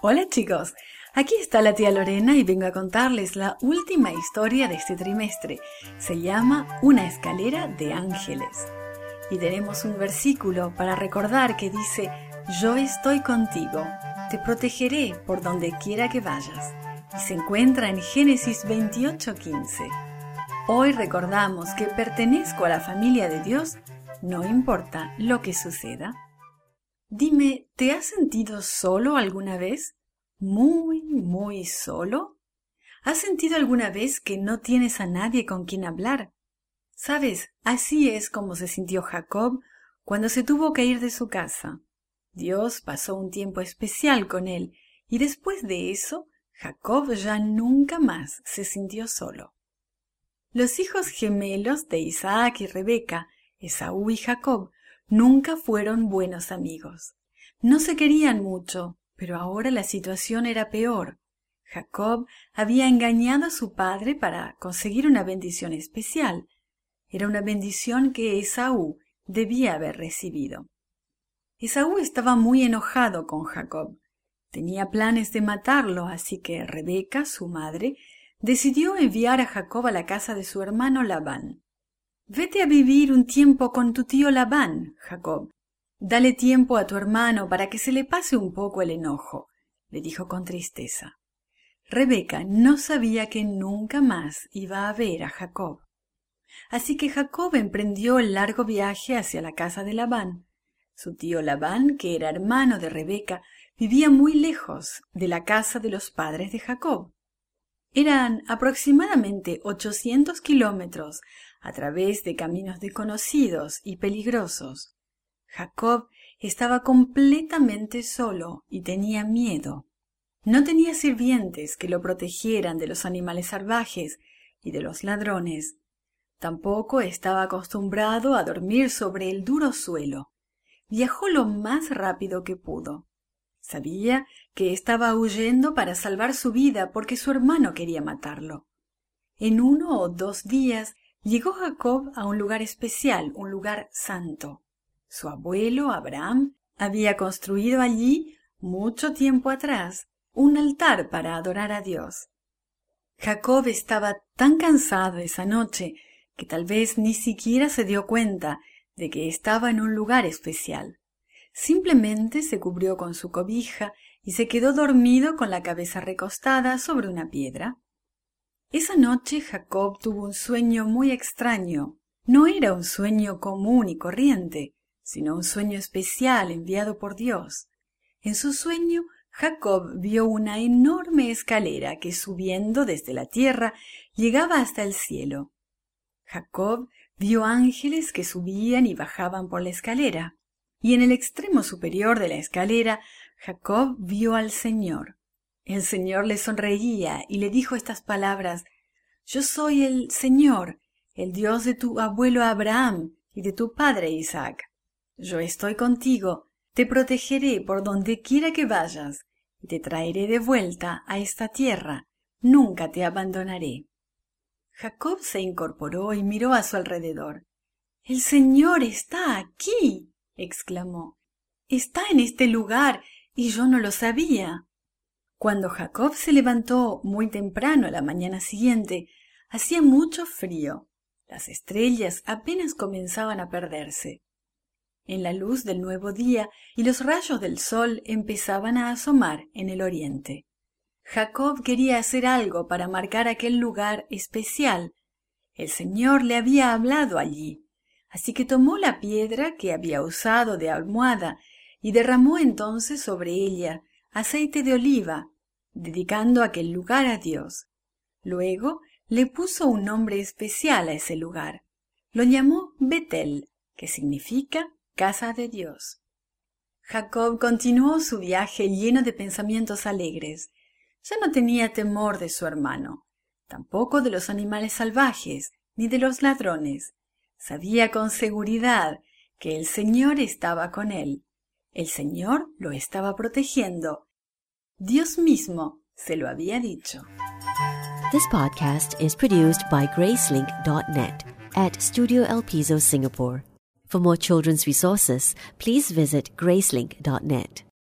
Hola chicos, aquí está la tía Lorena y vengo a contarles la última historia de este trimestre. Se llama Una escalera de ángeles. Y tenemos un versículo para recordar que dice, Yo estoy contigo, te protegeré por donde quiera que vayas. Y se encuentra en Génesis 28:15. Hoy recordamos que pertenezco a la familia de Dios, no importa lo que suceda. Dime, ¿te has sentido solo alguna vez? ¿Muy, muy solo? ¿Has sentido alguna vez que no tienes a nadie con quien hablar? Sabes, así es como se sintió Jacob cuando se tuvo que ir de su casa. Dios pasó un tiempo especial con él y después de eso, Jacob ya nunca más se sintió solo. Los hijos gemelos de Isaac y Rebeca, Esaú y Jacob, Nunca fueron buenos amigos. No se querían mucho, pero ahora la situación era peor. Jacob había engañado a su padre para conseguir una bendición especial. Era una bendición que Esaú debía haber recibido. Esaú estaba muy enojado con Jacob. Tenía planes de matarlo, así que Rebeca, su madre, decidió enviar a Jacob a la casa de su hermano Labán. Vete a vivir un tiempo con tu tío Labán, Jacob. Dale tiempo a tu hermano para que se le pase un poco el enojo, le dijo con tristeza. Rebeca no sabía que nunca más iba a ver a Jacob. Así que Jacob emprendió el largo viaje hacia la casa de Labán. Su tío Labán, que era hermano de Rebeca, vivía muy lejos de la casa de los padres de Jacob. Eran aproximadamente ochocientos kilómetros a través de caminos desconocidos y peligrosos. Jacob estaba completamente solo y tenía miedo. No tenía sirvientes que lo protegieran de los animales salvajes y de los ladrones. Tampoco estaba acostumbrado a dormir sobre el duro suelo. Viajó lo más rápido que pudo. Sabía que estaba huyendo para salvar su vida porque su hermano quería matarlo. En uno o dos días Llegó Jacob a un lugar especial, un lugar santo. Su abuelo, Abraham, había construido allí, mucho tiempo atrás, un altar para adorar a Dios. Jacob estaba tan cansado esa noche que tal vez ni siquiera se dio cuenta de que estaba en un lugar especial. Simplemente se cubrió con su cobija y se quedó dormido con la cabeza recostada sobre una piedra. Esa noche Jacob tuvo un sueño muy extraño. No era un sueño común y corriente, sino un sueño especial enviado por Dios. En su sueño Jacob vio una enorme escalera que subiendo desde la tierra llegaba hasta el cielo. Jacob vio ángeles que subían y bajaban por la escalera, y en el extremo superior de la escalera Jacob vio al Señor. El Señor le sonreía y le dijo estas palabras Yo soy el Señor, el Dios de tu abuelo Abraham y de tu padre Isaac. Yo estoy contigo, te protegeré por donde quiera que vayas, y te traeré de vuelta a esta tierra, nunca te abandonaré. Jacob se incorporó y miró a su alrededor. El Señor está aquí. Exclamó. Está en este lugar y yo no lo sabía. Cuando Jacob se levantó muy temprano a la mañana siguiente, hacía mucho frío. Las estrellas apenas comenzaban a perderse. En la luz del nuevo día y los rayos del sol empezaban a asomar en el oriente. Jacob quería hacer algo para marcar aquel lugar especial. El Señor le había hablado allí. Así que tomó la piedra que había usado de almohada y derramó entonces sobre ella aceite de oliva, dedicando aquel lugar a Dios. Luego le puso un nombre especial a ese lugar. Lo llamó Betel, que significa casa de Dios. Jacob continuó su viaje lleno de pensamientos alegres. Ya no tenía temor de su hermano, tampoco de los animales salvajes, ni de los ladrones. Sabía con seguridad que el Señor estaba con él. El Señor lo estaba protegiendo Dios mismo se lo había dicho. This podcast is produced by Gracelink.net at Studio El Piso, Singapore. For more children's resources, please visit Gracelink.net.